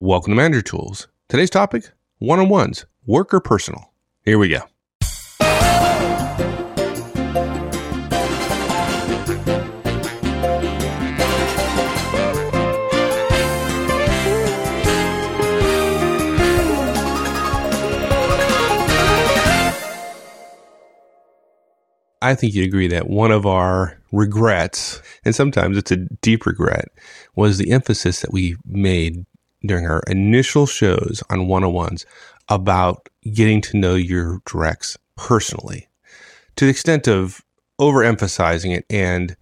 Welcome to Manager Tools. Today's topic one on ones, work or personal. Here we go. I think you'd agree that one of our regrets, and sometimes it's a deep regret, was the emphasis that we made during our initial shows on one on ones about getting to know your directs personally to the extent of overemphasizing it. And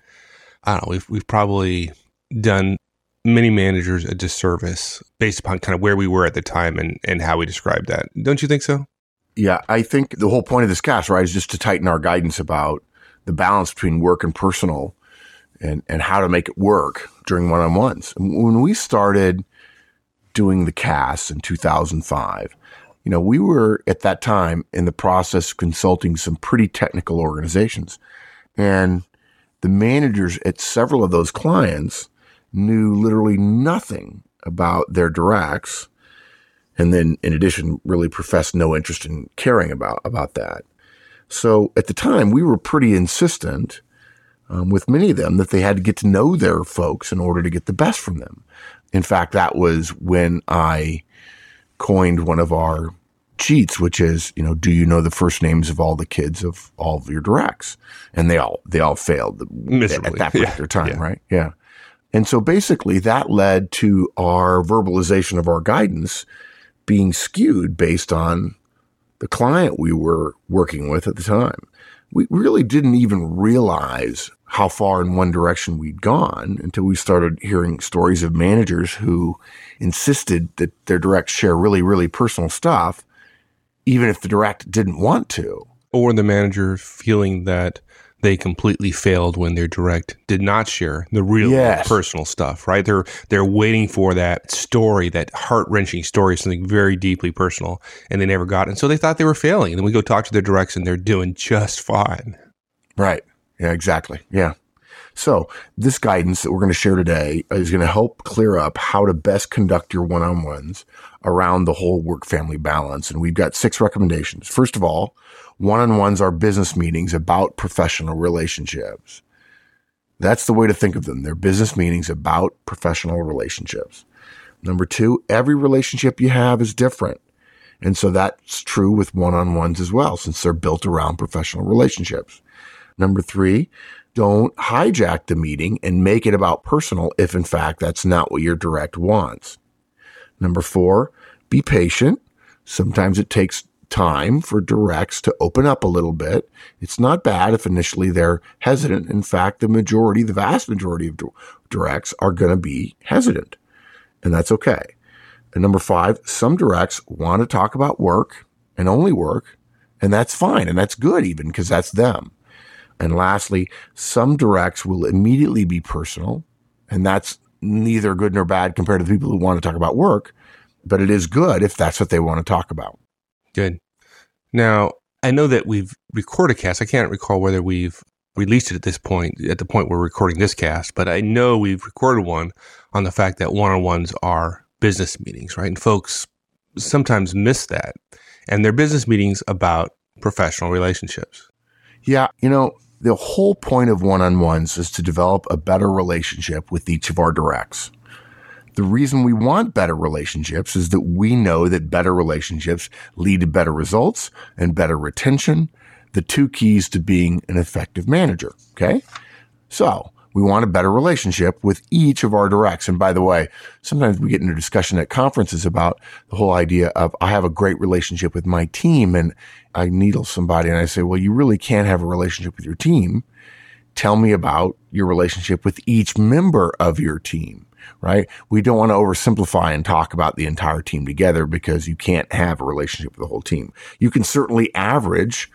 I don't know, we've, we've probably done many managers a disservice based upon kind of where we were at the time and, and how we described that. Don't you think so? Yeah, I think the whole point of this cast, right, is just to tighten our guidance about the balance between work and personal and, and how to make it work during one on ones. When we started doing the cast in 2005, you know, we were at that time in the process of consulting some pretty technical organizations. And the managers at several of those clients knew literally nothing about their directs. And then in addition, really professed no interest in caring about, about that. So at the time, we were pretty insistent um, with many of them that they had to get to know their folks in order to get the best from them. In fact, that was when I coined one of our cheats, which is, you know, do you know the first names of all the kids of all of your directs? And they all, they all failed Miserably. at that particular Yeah. time, Yeah. right? Yeah. And so basically that led to our verbalization of our guidance being skewed based on the client we were working with at the time. We really didn't even realize how far in one direction we'd gone until we started hearing stories of managers who insisted that their direct share really, really personal stuff, even if the direct didn't want to. Or the manager feeling that they completely failed when their direct did not share the real Yes. personal stuff, right? They're they're waiting for that story, that heart wrenching story, something very deeply personal, and they never got it. And so they thought they were failing. And then we go talk to their directs and they're doing just fine. Right. Yeah, exactly. Yeah. So this guidance that we're going to share today is going to help clear up how to best conduct your one-on-ones around the whole work family balance. And we've got six recommendations. First of all, one-on-ones are business meetings about professional relationships. That's the way to think of them. They're business meetings about professional relationships. Number two, every relationship you have is different. And so that's true with one-on-ones as well, since they're built around professional relationships. Number three, don't hijack the meeting and make it about personal if in fact that's not what your direct wants. Number four, be patient. Sometimes it takes time for directs to open up a little bit. It's not bad if initially they're hesitant. In fact, the majority, the vast majority of directs are going to be hesitant and that's okay. And number five, some directs want to talk about work and only work and that's fine. And that's good even because that's them. And lastly, some directs will immediately be personal, and that's neither good nor bad compared to the people who want to talk about work, but it is good if that's what they want to talk about. Good. Now, I know that we've recorded cast. I can't recall whether we've released it at this point, at the point we're recording this cast, but I know we've recorded one on the fact that one on ones are business meetings, right? And folks sometimes miss that. And they're business meetings about professional relationships. Yeah, you know, the whole point of one on ones is to develop a better relationship with each of our directs. The reason we want better relationships is that we know that better relationships lead to better results and better retention, the two keys to being an effective manager. Okay. So we want a better relationship with each of our directs. And by the way, sometimes we get into discussion at conferences about the whole idea of I have a great relationship with my team and I needle somebody and I say, well, you really can't have a relationship with your team. Tell me about your relationship with each member of your team, right? We don't want to oversimplify and talk about the entire team together because you can't have a relationship with the whole team. You can certainly average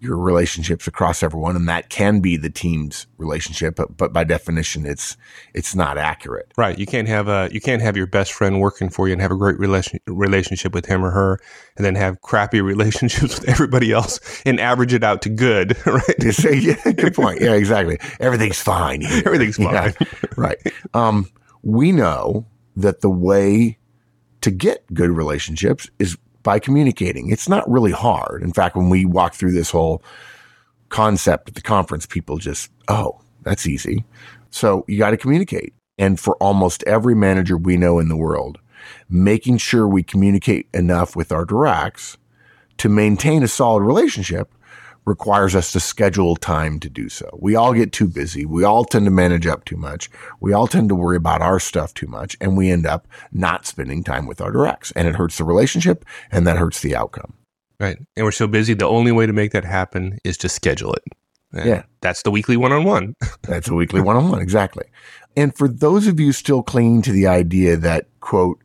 your relationships across everyone, and that can be the team's relationship, but, but by definition, it's it's not accurate. Right. You can't have a you can't have your best friend working for you and have a great relation, relationship with him or her, and then have crappy relationships with everybody else and average it out to good. Right. Say, yeah, good point. Yeah, exactly. Everything's fine. Here. Everything's fine. Yeah, right. Um, we know that the way to get good relationships is by communicating. It's not really hard. In fact, when we walk through this whole concept at the conference, people just, oh, that's easy. So you got to communicate. And for almost every manager we know in the world, making sure we communicate enough with our directs to maintain a solid relationship requires us to schedule time to do so. We all get too busy. We all tend to manage up too much. We all tend to worry about our stuff too much and we end up not spending time with our directs and it hurts the relationship and that hurts the outcome. Right. And we're so busy. The only way to make that happen is to schedule it. And Yeah. That's the weekly one on one. That's a weekly one on one. Exactly. And for those of you still clinging to the idea that, quote,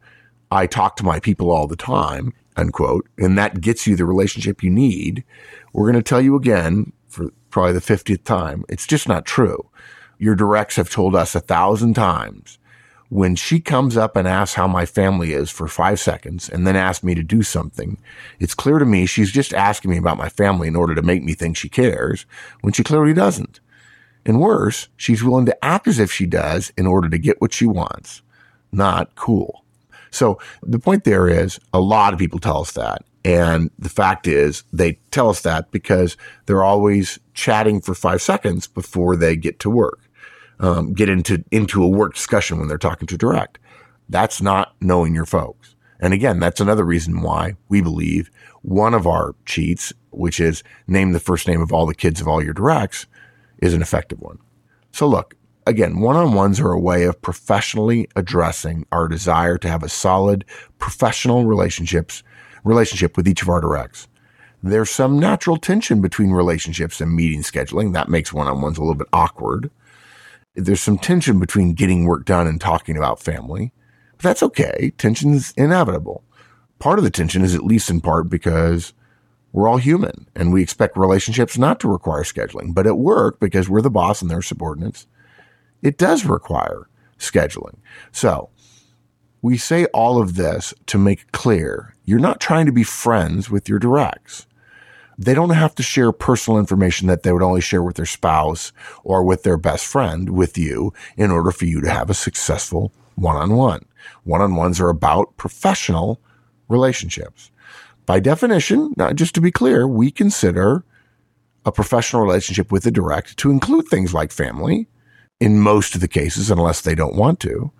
I talk to my people all the time, unquote, and that gets you the relationship you need, we're going to tell you again for probably the 50th time. It's just not true. Your directs have told us a thousand times when she comes up and asks how my family is for five seconds and then asks me to do something, it's clear to me she's just asking me about my family in order to make me think she cares when she clearly doesn't. And worse, she's willing to act as if she does in order to get what she wants. Not cool. So the point there is a lot of people tell us that. And the fact is they tell us that because they're always chatting for five seconds before they get to work, um, get into, into a work discussion when they're talking to direct. That's not knowing your folks. And again, that's another reason why we believe one of our cheats, which is name the first name of all the kids of all your directs, is an effective one. So look, again, one-on-ones are a way of professionally addressing our desire to have a solid professional relationships relationship with each of our directs. There's some natural tension between relationships and meeting scheduling. That makes one-on-ones a little bit awkward. There's some tension between getting work done and talking about family. But that's okay. Tension is inevitable. Part of the tension is at least in part because we're all human and we expect relationships not to require scheduling. But at work, because we're the boss and they're subordinates, it does require scheduling. So we say all of this to make clear you're not trying to be friends with your directs. They don't have to share personal information that they would only share with their spouse or with their best friend with you in order for you to have a successful one on one. One on ones are about professional relationships. By definition, not just to be clear, we consider a professional relationship with a direct to include things like family in most of the cases, unless they don't want to,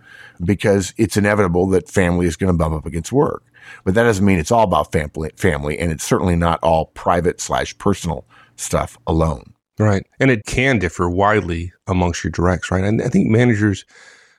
because it's inevitable that family is going to bump up against work. But that doesn't mean it's all about family, family, and it's certainly not all private slash personal stuff alone. Right. And it can differ widely amongst your directs, right? And I think managers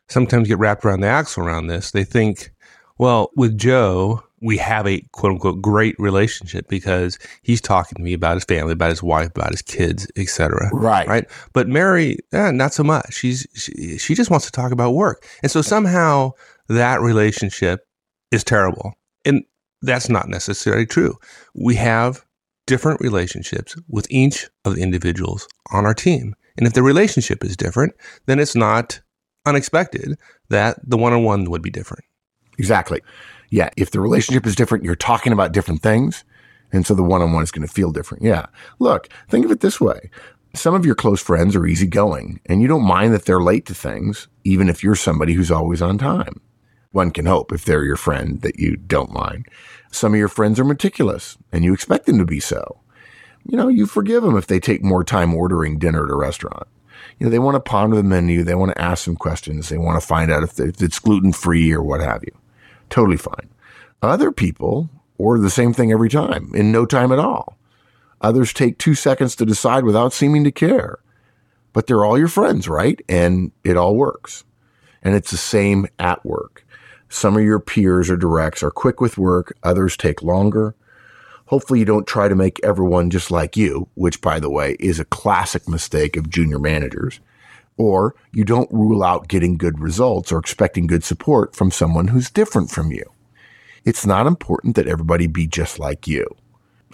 sometimes get wrapped around the axle around this. They think, well, with Joe, we have a quote unquote great relationship because he's talking to me about his family, about his wife, about his kids, etc. Right. Right. But Mary, eh, not so much. She's she, she just wants to talk about work, and so somehow that relationship is terrible, and that's not necessarily true. We have different relationships with each of the individuals on our team, and if the relationship is different, then it's not unexpected that the one-on-one would be different. Exactly. Yeah. If the relationship is different, you're talking about different things. And so the one on one is going to feel different. Yeah. Look, think of it this way. Some of your close friends are easygoing and you don't mind that they're late to things, even if you're somebody who's always on time. One can hope if they're your friend that you don't mind. Some of your friends are meticulous and you expect them to be so. You know, you forgive them if they take more time ordering dinner at a restaurant. You know, they want to ponder the menu. They want to ask some questions. They want to find out if it's gluten free or what have you. Totally fine. Other people order the same thing every time in no time at all. Others take two seconds to decide without seeming to care. But they're all your friends, right? And it all works. And it's the same at work. Some of your peers or directs are quick with work. Others take longer. Hopefully you don't try to make everyone just like you, which by the way is a classic mistake of junior managers. Or you don't rule out getting good results or expecting good support from someone who's different from you. It's not important that everybody be just like you.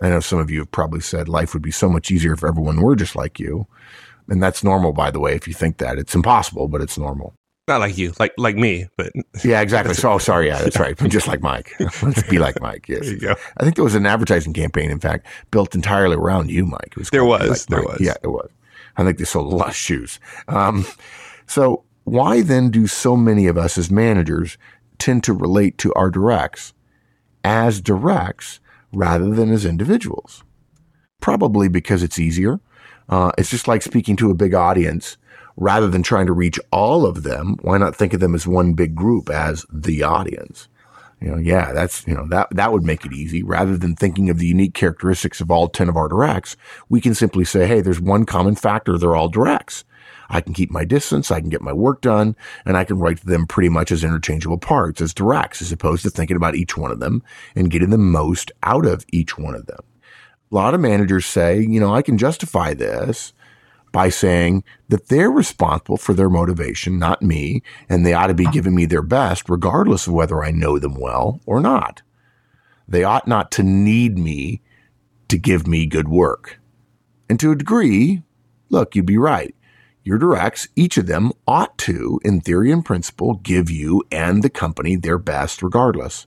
I know some of you have probably said life would be so much easier if everyone were just like you. And that's normal, by the way, if you think that. It's impossible, but it's normal. Not like you, like like me, but Yeah, exactly. So, oh, sorry. Yeah, that's right. I'm just like Mike. Let's be like Mike. Yes. there you go. I think there was an advertising campaign, in fact, built entirely around you, Mike. It was There was, Like there Mike. was. Yeah, it was. I think they sold a lot of shoes. Um, so why then do so many of us as managers tend to relate to our directs as directs rather than as individuals. Probably because it's easier. Uh, it's just like speaking to a big audience rather than trying to reach all of them. Why not think of them as one big group as the audience? You know, yeah, that's, you know, that, that would make it easy. Rather than thinking of the unique characteristics of all 10 of our directs, we can simply say, Hey, there's one common factor. They're all directs. I can keep my distance. I can get my work done and I can write them pretty much as interchangeable parts, as directs, as opposed to thinking about each one of them and getting the most out of each one of them. A lot of managers say, you know, I can justify this by saying that they're responsible for their motivation, not me, and they ought to be giving me their best regardless of whether I know them well or not. They ought not to need me to give me good work. And to a degree, look, you'd be right. Your directs, each of them ought to, in theory and principle, give you and the company their best regardless.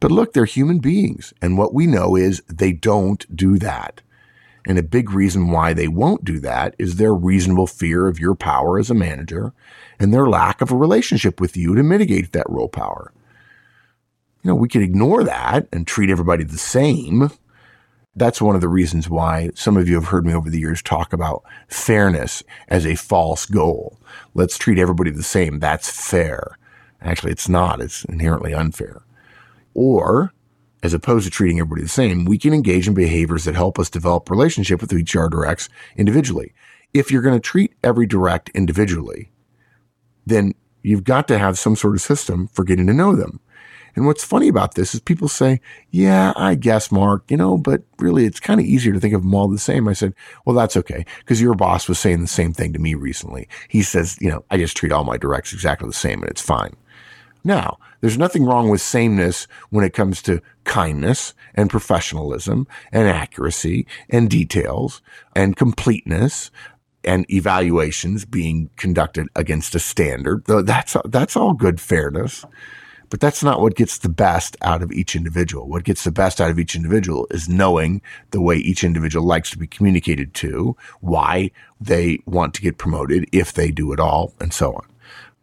But look, they're human beings. And what we know is they don't do that. And a big reason why they won't do that is their reasonable fear of your power as a manager and their lack of a relationship with you to mitigate that role power. You know, we could ignore that and treat everybody the same. That's one of the reasons why some of you have heard me over the years talk about fairness as a false goal. Let's treat everybody the same. That's fair. Actually, it's not. It's inherently unfair. Or as opposed to treating everybody the same, we can engage in behaviors that help us develop relationship with each our directs individually. If you're going to treat every direct individually, then you've got to have some sort of system for getting to know them. And what's funny about this is people say, yeah, I guess, Mark, you know, but really it's kind of easier to think of them all the same. I said, well, that's okay. Cause your boss was saying the same thing to me recently. He says, you know, I just treat all my directs exactly the same and it's fine. Now, there's nothing wrong with sameness when it comes to kindness and professionalism and accuracy and details and completeness and evaluations being conducted against a standard. That's, that's all good fairness. But that's not what gets the best out of each individual. What gets the best out of each individual is knowing the way each individual likes to be communicated to, why they want to get promoted, if they do at all, and so on.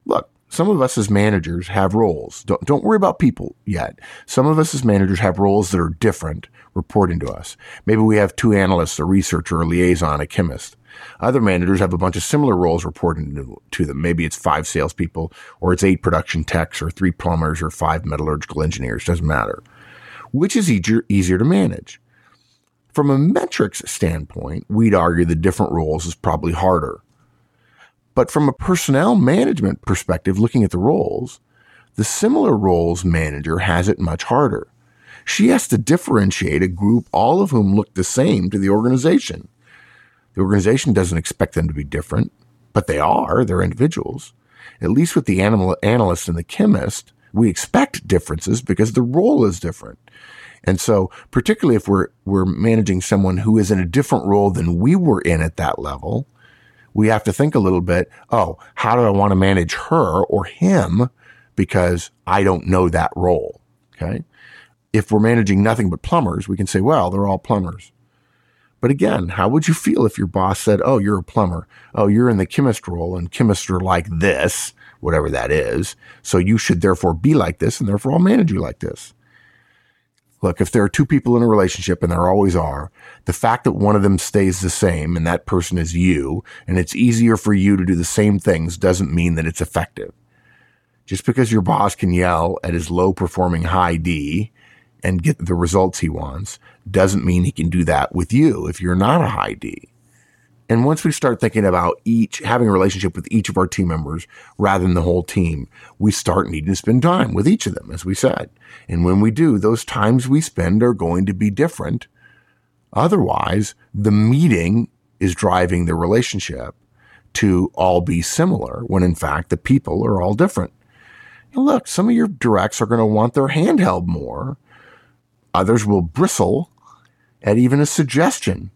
Look, some of us as managers have roles. Don't, don't worry about people yet. Some of us as managers have roles that are different reporting to us. Maybe we have two analysts, a researcher, a liaison, a chemist. Other managers have a bunch of similar roles reporting to, to them. Maybe it's five salespeople, or it's eight production techs, or three plumbers, or five metallurgical engineers. Doesn't matter. Which is easier, easier to manage? From a metrics standpoint, we'd argue the different roles is probably harder. But from a personnel management perspective, looking at the roles, the similar roles manager has it much harder. She has to differentiate a group, all of whom look the same to the organization. The organization doesn't expect them to be different, but they are. They're individuals. At least with the animal analyst and the chemist, we expect differences because the role is different. And so, particularly if we're, we're managing someone who is in a different role than we were in at that level, we have to think a little bit, oh, how do I want to manage her or him? Because I don't know that role. Okay. If we're managing nothing but plumbers, we can say, well, they're all plumbers. But again, how would you feel if your boss said, oh, you're a plumber. Oh, you're in the chemist role and chemists are like this, whatever that is. So you should therefore be like this and therefore I'll manage you like this. Look, if there are two people in a relationship and there always are, the fact that one of them stays the same and that person is you and it's easier for you to do the same things doesn't mean that it's effective. Just because your boss can yell at his low performing high D and get the results he wants doesn't mean he can do that with you if you're not a high D. And once we start thinking about each having a relationship with each of our team members rather than the whole team, we start needing to spend time with each of them, as we said. And when we do, those times we spend are going to be different. Otherwise, the meeting is driving the relationship to all be similar when in fact the people are all different. Now look, some of your directs are going to want their handheld more. Others will bristle at even a suggestion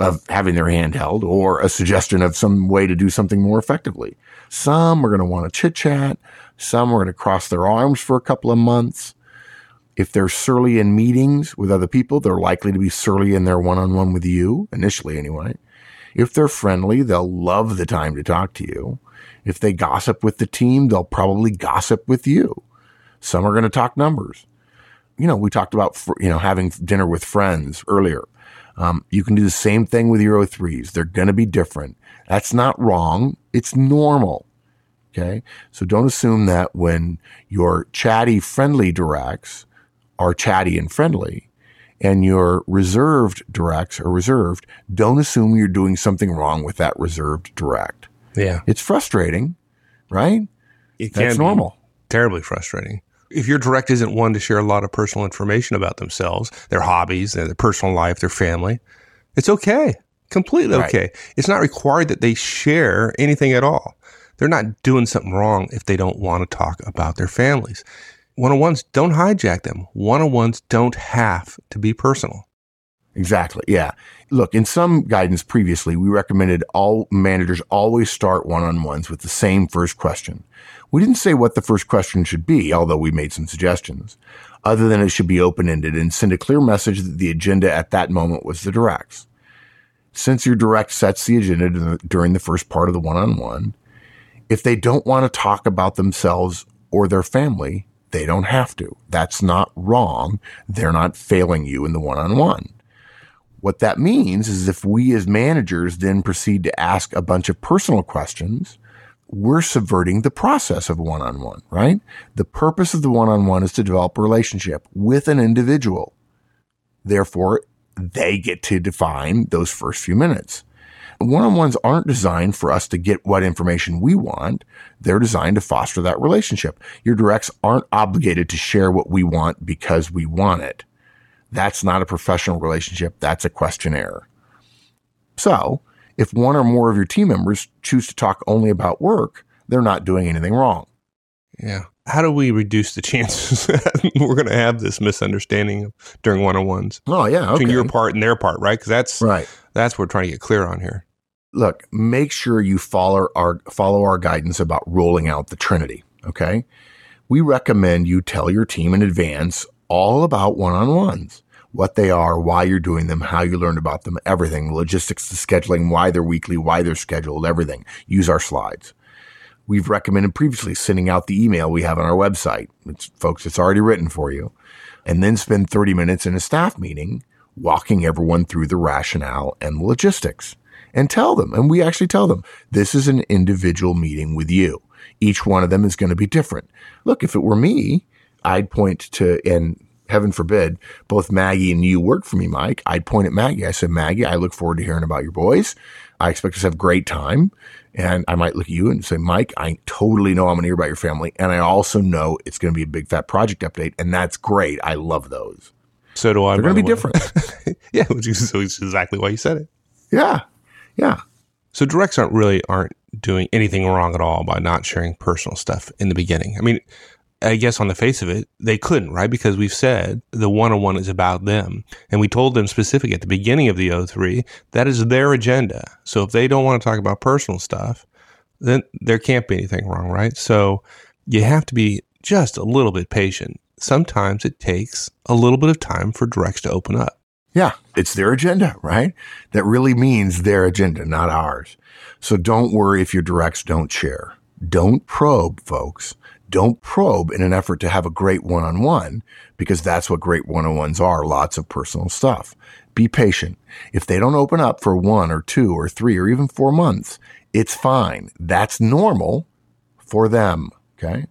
of having their hand held or a suggestion of some way to do something more effectively. Some are going to want to chit chat. Some are going to cross their arms for a couple of months. If they're surly in meetings with other people, they're likely to be surly in their one on one with you, initially anyway. If they're friendly, they'll love the time to talk to you. If they gossip with the team, they'll probably gossip with you. Some are going to talk numbers. You know, we talked about, you know, having dinner with friends earlier. Um, you can do the same thing with your O3s. They're going to be different. That's not wrong. It's normal. Okay. So don't assume that when your chatty, friendly directs are chatty and friendly and your reserved directs are reserved, don't assume you're doing something wrong with that reserved direct. Yeah. It's frustrating, right? It That's can normal. Terribly frustrating. If your direct isn't one to share a lot of personal information about themselves, their hobbies, their personal life, their family, it's okay. Completely Right. okay. It's not required that they share anything at all. They're not doing something wrong if they don't want to talk about their families. One on ones don't hijack them. One on ones don't have to be personal. Exactly. Yeah. Look, in some guidance previously, we recommended all managers always start one on ones with the same first question. We didn't say what the first question should be, although we made some suggestions, other than it should be open ended and send a clear message that the agenda at that moment was the directs. Since your direct sets the agenda during the first part of the one on one, if they don't want to talk about themselves or their family, they don't have to. That's not wrong. They're not failing you in the one on one. What that means is if we as managers then proceed to ask a bunch of personal questions, we're subverting the process of one on one, right? The purpose of the one on one is to develop a relationship with an individual. Therefore, they get to define those first few minutes. One on ones aren't designed for us to get what information we want. They're designed to foster that relationship. Your directs aren't obligated to share what we want because we want it. That's not a professional relationship. That's a questionnaire. So if one or more of your team members choose to talk only about work, they're not doing anything wrong. Yeah. How do we reduce the chances that we're going to have this misunderstanding during one on ones Oh yeah. Okay. between your part and their part, right? Because that's right. that's what we're trying to get clear on here. look, make sure you follow our follow our guidance about rolling out the Trinity. Okay. We recommend you tell your team in advance all about one-on-ones, what they are, why you're doing them, how you learned about them, everything, logistics, the scheduling, why they're weekly, why they're scheduled, everything. Use our slides. We've recommended previously sending out the email we have on our website. It's, folks, it's already written for you. And then spend 30 minutes in a staff meeting walking everyone through the rationale and logistics and tell them. And we actually tell them this is an individual meeting with you. Each one of them is going to be different. Look, if it were me, I'd point to, and heaven forbid, both Maggie and you work for me, Mike. I'd point at Maggie. I said, Maggie, I look forward to hearing about your boys. I expect us to have a great time. And I might look at you and say, Mike, I totally know I'm going to hear about your family. And I also know it's going to be a big fat project update. And that's great. I love those. So do I. They're going to the be way. different. yeah, which is so it's exactly why you said it. yeah. Yeah. So directs aren't really aren't doing anything wrong at all by not sharing personal stuff in the beginning. I mean, I guess on the face of it, they couldn't, right? Because we've said the one on one is about them. And we told them specifically at the beginning of the O3 that is their agenda. So if they don't want to talk about personal stuff, then there can't be anything wrong, right? So you have to be just a little bit patient. Sometimes it takes a little bit of time for directs to open up. Yeah, it's their agenda, right? That really means their agenda, not ours. So don't worry if your directs don't share. Don't probe, folks. Don't probe in an effort to have a great one on one because that's what great one on ones are lots of personal stuff. Be patient. If they don't open up for one or two or three or even four months, it's fine. That's normal for them. Okay.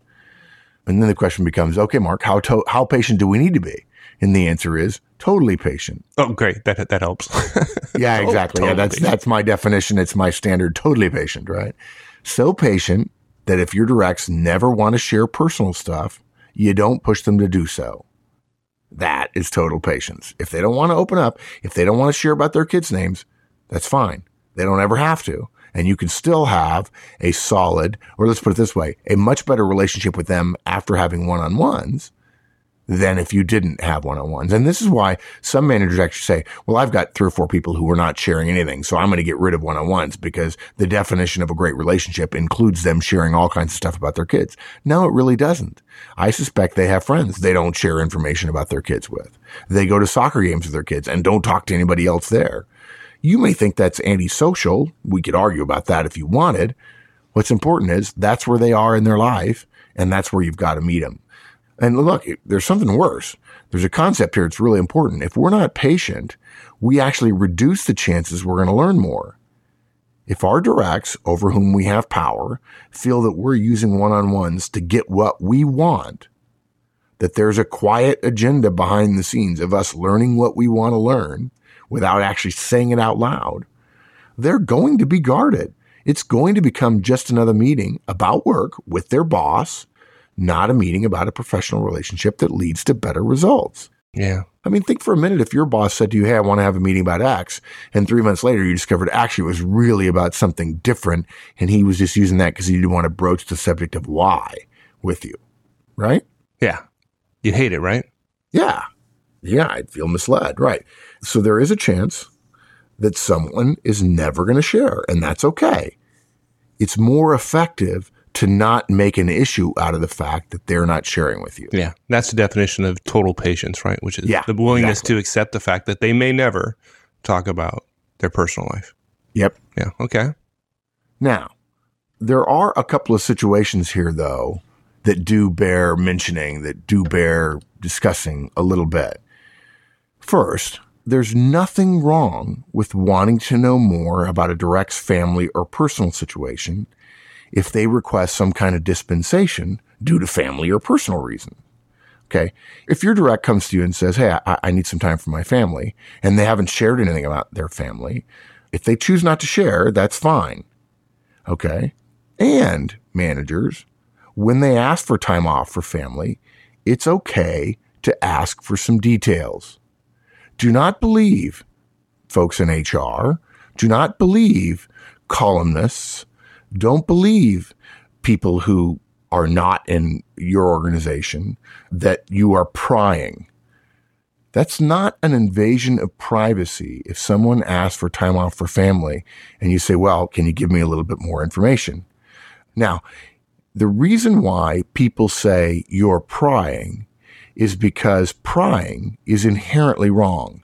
And then the question becomes, okay, Mark, how, to- how patient do we need to be? And the answer is totally patient. Oh, great. That, that helps. Yeah, exactly. Yeah, that's that's my definition. It's my standard. Totally patient, right? So patient that if your directs never want to share personal stuff, you don't push them to do so. That is total patience. If they don't want to open up, if they don't want to share about their kids' names, that's fine. They don't ever have to. And you can still have a solid, or let's put it this way, a much better relationship with them after having one on ones than if you didn't have one on ones. And this is why some managers actually say, well, I've got three or four people who are not sharing anything. So I'm going to get rid of one on ones because the definition of a great relationship includes them sharing all kinds of stuff about their kids. No, it really doesn't. I suspect they have friends they don't share information about their kids with. They go to soccer games with their kids and don't talk to anybody else there. You may think that's antisocial. We could argue about that if you wanted. What's important is that's where they are in their life and that's where you've got to meet them. And look, there's something worse. There's a concept here. It's really important. If we're not patient, we actually reduce the chances we're going to learn more. If our directs over whom we have power feel that we're using one-on-ones to get what we want, that there's a quiet agenda behind the scenes of us learning what we want to learn without actually saying it out loud, they're going to be guarded. It's going to become just another meeting about work with their boss, not a meeting about a professional relationship that leads to better results. Yeah. I mean, think for a minute if your boss said to you, Hey, I want to have a meeting about X. And three months later, you discovered actually it was really about something different. And he was just using that because he didn't want to broach the subject of why with you. Right? Yeah. You'd hate it, right? Yeah. Yeah. I'd feel misled. Right. So there is a chance that someone is never going to share, and that's okay. It's more effective to not make an issue out of the fact that they're not sharing with you. Yeah. That's the definition of total patience, right? Which is Yeah, the willingness exactly. to accept the fact that they may never talk about their personal life. Yep. Yeah. Okay. Now, there are a couple of situations here, though, that do bear mentioning, that do bear discussing a little bit. First, there's nothing wrong with wanting to know more about a direct's family or personal situation if they request some kind of dispensation due to family or personal reason. Okay. If your direct comes to you and says, Hey, I, I need some time for my family, and they haven't shared anything about their family, if they choose not to share, that's fine. Okay. And managers, when they ask for time off for family, it's okay to ask for some details. Do not believe folks in HR. Do not believe columnists. Don't believe people who are not in your organization that you are prying. That's not an invasion of privacy if someone asks for time off for family and you say, well, can you give me a little bit more information? Now, the reason why people say you're prying is because prying is inherently wrong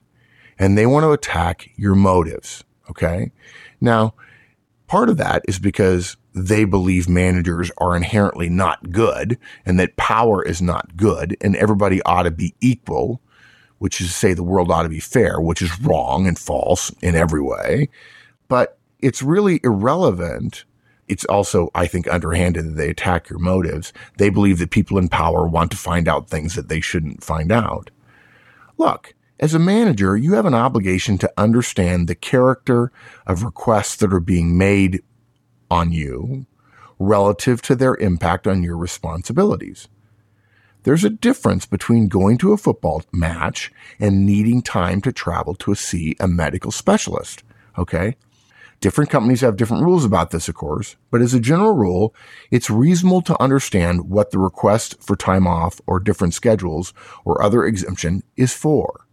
and they want to attack your motives. Okay. Now, part of that is because they believe managers are inherently not good and that power is not good and everybody ought to be equal, which is to say the world ought to be fair, which is wrong and false in every way. But it's really irrelevant. It's also, I think, underhanded that they attack your motives. They believe that people in power want to find out things that they shouldn't find out. Look, as a manager, you have an obligation to understand the character of requests that are being made on you relative to their impact on your responsibilities. There's a difference between going to a football match and needing time to travel to see a medical specialist. Okay. Different companies have different rules about this, of course, but as a general rule, it's reasonable to understand what the request for time off or different schedules or other exemption is for.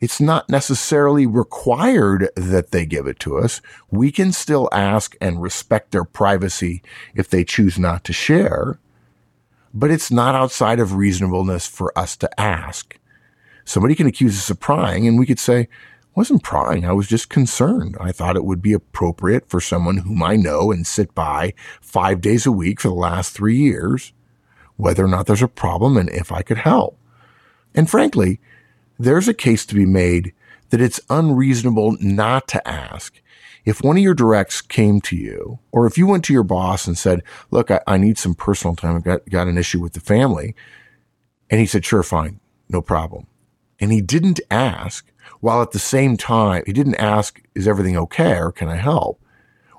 It's not necessarily required that they give it to us. We can still ask and respect their privacy if they choose not to share, but it's not outside of reasonableness for us to ask. Somebody can accuse us of prying and we could say, wasn't prying. I was just concerned. I thought it would be appropriate for someone whom I know and sit by five days a week for the last three years, whether or not there's a problem and if I could help. And frankly, there's a case to be made that it's unreasonable not to ask. If one of your directs came to you, or if you went to your boss and said, look, I, I need some personal time. I've got, got an issue with the family. And he said, sure, fine, no problem. And he didn't ask, while at the same time, he didn't ask, is everything okay or can I help?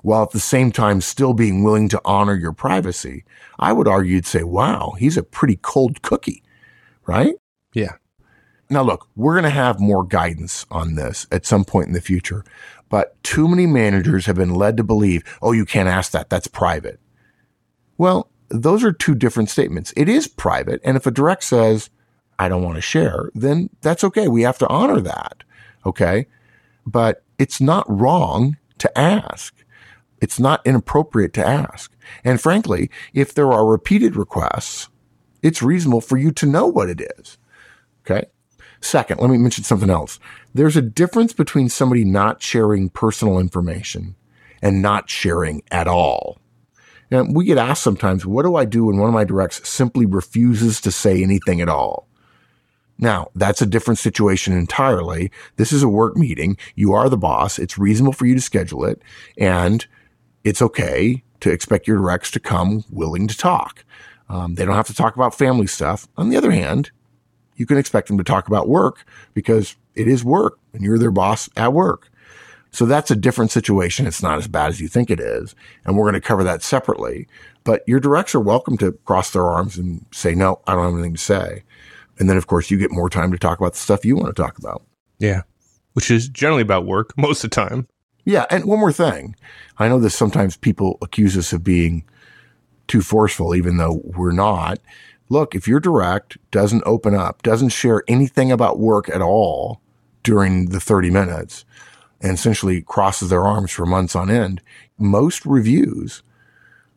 While at the same time still being willing to honor your privacy, I would argue you'd say, wow, he's a pretty cold cookie, right? Yeah. Now, look, we're going to have more guidance on this at some point in the future, but too many managers have been led to believe, oh, you can't ask that. That's private. Well, those are two different statements. It is private. And if a direct says, I don't want to share, then that's okay. We have to honor that. Okay. But it's not wrong to ask. It's not inappropriate to ask. And frankly, if there are repeated requests, it's reasonable for you to know what it is. Okay. Second, let me mention something else. There's a difference between somebody not sharing personal information and not sharing at all. Now, we get asked sometimes, what do I do when one of my directs simply refuses to say anything at all? Now, that's a different situation entirely. This is a work meeting. You are the boss. It's reasonable for you to schedule it. And it's okay to expect your directs to come willing to talk. Um, they don't have to talk about family stuff. On the other hand, you can expect them to talk about work because it is work and you're their boss at work. So that's a different situation. It's not as bad as you think it is. And we're going to cover that separately. But your directs are welcome to cross their arms and say, no, I don't have anything to say. And then, of course, you get more time to talk about the stuff you want to talk about. Yeah. Which is generally about work most of the time. Yeah. And one more thing. I know that sometimes people accuse us of being too forceful, even though we're not. Look, if your direct doesn't open up, doesn't share anything about work at all during the 30 minutes, and essentially crosses their arms for months on end, most reviews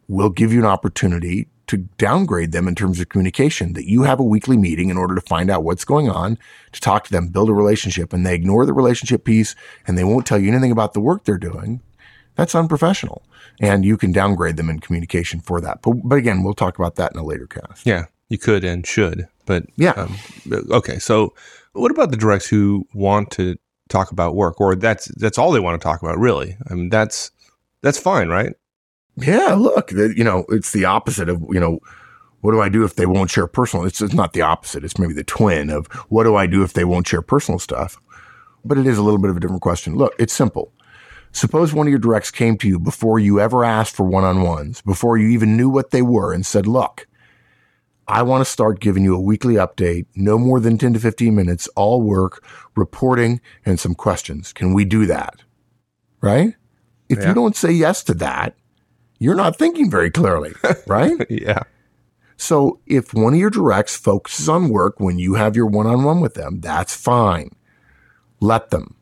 will give you an opportunity to downgrade them in terms of communication, that you have a weekly meeting in order to find out what's going on, to talk to them, build a relationship, and they ignore the relationship piece and they won't tell you anything about the work they're doing. That's unprofessional. And you can downgrade them in communication for that. But, but again, we'll talk about that in a later cast. Yeah, you could and should. But yeah. Um, okay. So what about the directs who want to talk about work or that's, that's all they want to talk about really? I mean, that's, that's fine, right? Yeah, look, you know, it's the opposite of, you know, what do I do if they won't share personal? It's, it's not the opposite. It's maybe the twin of what do I do if they won't share personal stuff? But it is a little bit of a different question. Look, it's simple. Suppose one of your directs came to you before you ever asked for one on ones, before you even knew what they were and said, look, I want to start giving you a weekly update, no more than 10 to 15 minutes, all work, reporting, and some questions. Can we do that? Right? If yeah. you don't say yes to that, you're not thinking very clearly, right? yeah. So if one of your directs focuses on work when you have your one on one with them, that's fine. Let them.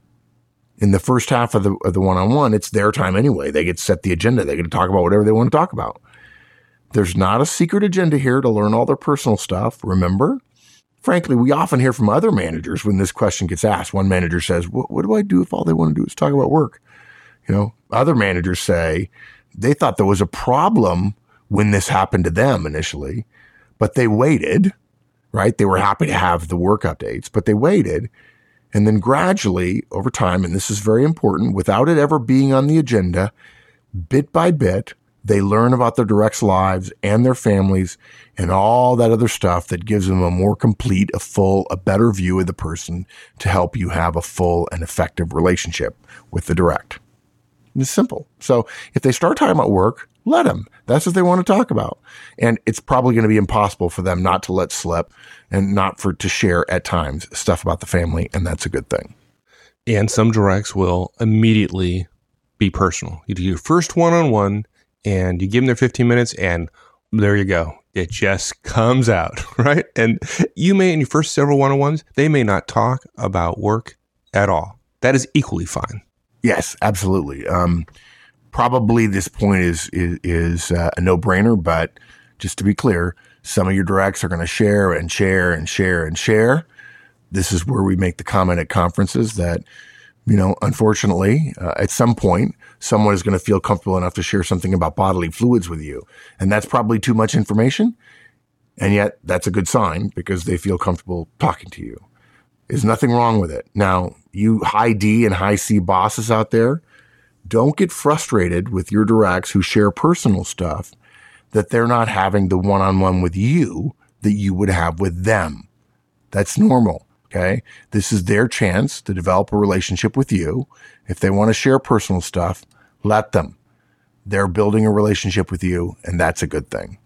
In the first half of the, of the one on one, it's their time anyway. They get to set the agenda. They get to talk about whatever they want to talk about. There's not a secret agenda here to learn all their personal stuff. Remember? Frankly, we often hear from other managers when this question gets asked. One manager says, what, what do I do if all they want to do is talk about work? You know, other managers say, they thought there was a problem when this happened to them initially, but they waited, right? They were happy to have the work updates, but they waited. And then gradually over time, and this is very important, without it ever being on the agenda, bit by bit, they learn about their directs lives and their families and all that other stuff that gives them a more complete, a full, a better view of the person to help you have a full and effective relationship with the direct. It's simple. So if they start talking about work, let them. That's what they want to talk about. And it's probably going to be impossible for them not to let slip and not for to share at times stuff about the family. And that's a good thing. And some directs will immediately be personal. You do your first one on one and you give them their 15 minutes and there you go. It just comes out, right? And you may, in your first several one on ones, they may not talk about work at all. That is equally fine. Yes, absolutely. Um, probably this point is is, is uh, a no brainer, but just to be clear, some of your directs are going to share and share and share and share. This is where we make the comment at conferences that, you know, unfortunately, uh, at some point, someone is going to feel comfortable enough to share something about bodily fluids with you. And that's probably too much information. And yet that's a good sign because they feel comfortable talking to you. There's nothing wrong with it. Now, you high D and high C bosses out there, don't get frustrated with your directs who share personal stuff that they're not having the one on one with you that you would have with them. That's normal. Okay. This is their chance to develop a relationship with you. If they want to share personal stuff, let them. They're building a relationship with you, and that's a good thing.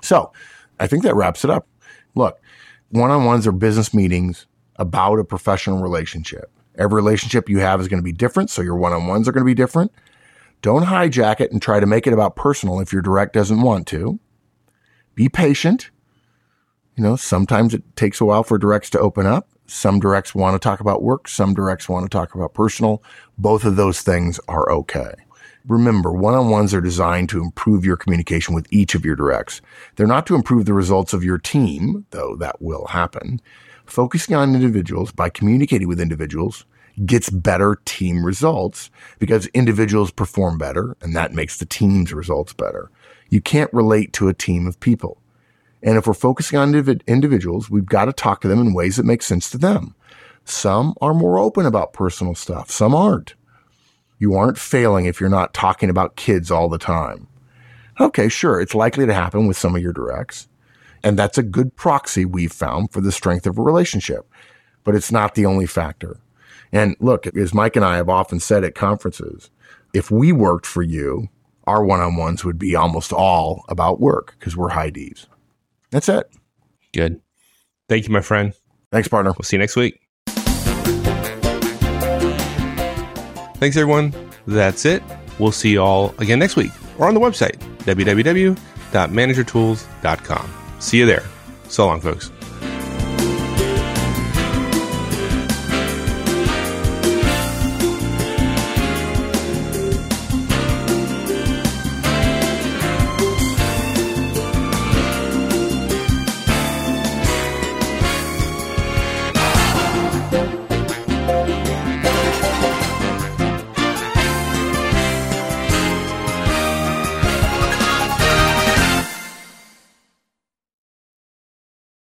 So I think that wraps it up. Look, one on ones are business meetings about a professional relationship. Every relationship you have is going to be different, so your one on ones are going to be different. Don't hijack it and try to make it about personal if your direct doesn't want to. Be patient. You know, sometimes it takes a while for directs to open up. Some directs want to talk about work. Some directs want to talk about personal. Both of those things are okay. Remember, one-on-ones are designed to improve your communication with each of your directs. They're not to improve the results of your team, though that will happen. Focusing on individuals by communicating with individuals gets better team results because individuals perform better and that makes the team's results better. You can't relate to a team of people. And if we're focusing on indiv- individuals, we've got to talk to them in ways that make sense to them. Some are more open about personal stuff. Some aren't. You aren't failing if you're not talking about kids all the time. Okay, sure. It's likely to happen with some of your directs. And that's a good proxy we've found for the strength of a relationship, but it's not the only factor. And look, as Mike and I have often said at conferences, if we worked for you, our one on ones would be almost all about work because we're high D's. That's it. Good. Thank you, my friend. Thanks, partner. We'll see you next week. Thanks, everyone. That's it. We'll see you all again next week or on the website, www.managertools.com. See you there. So long, folks.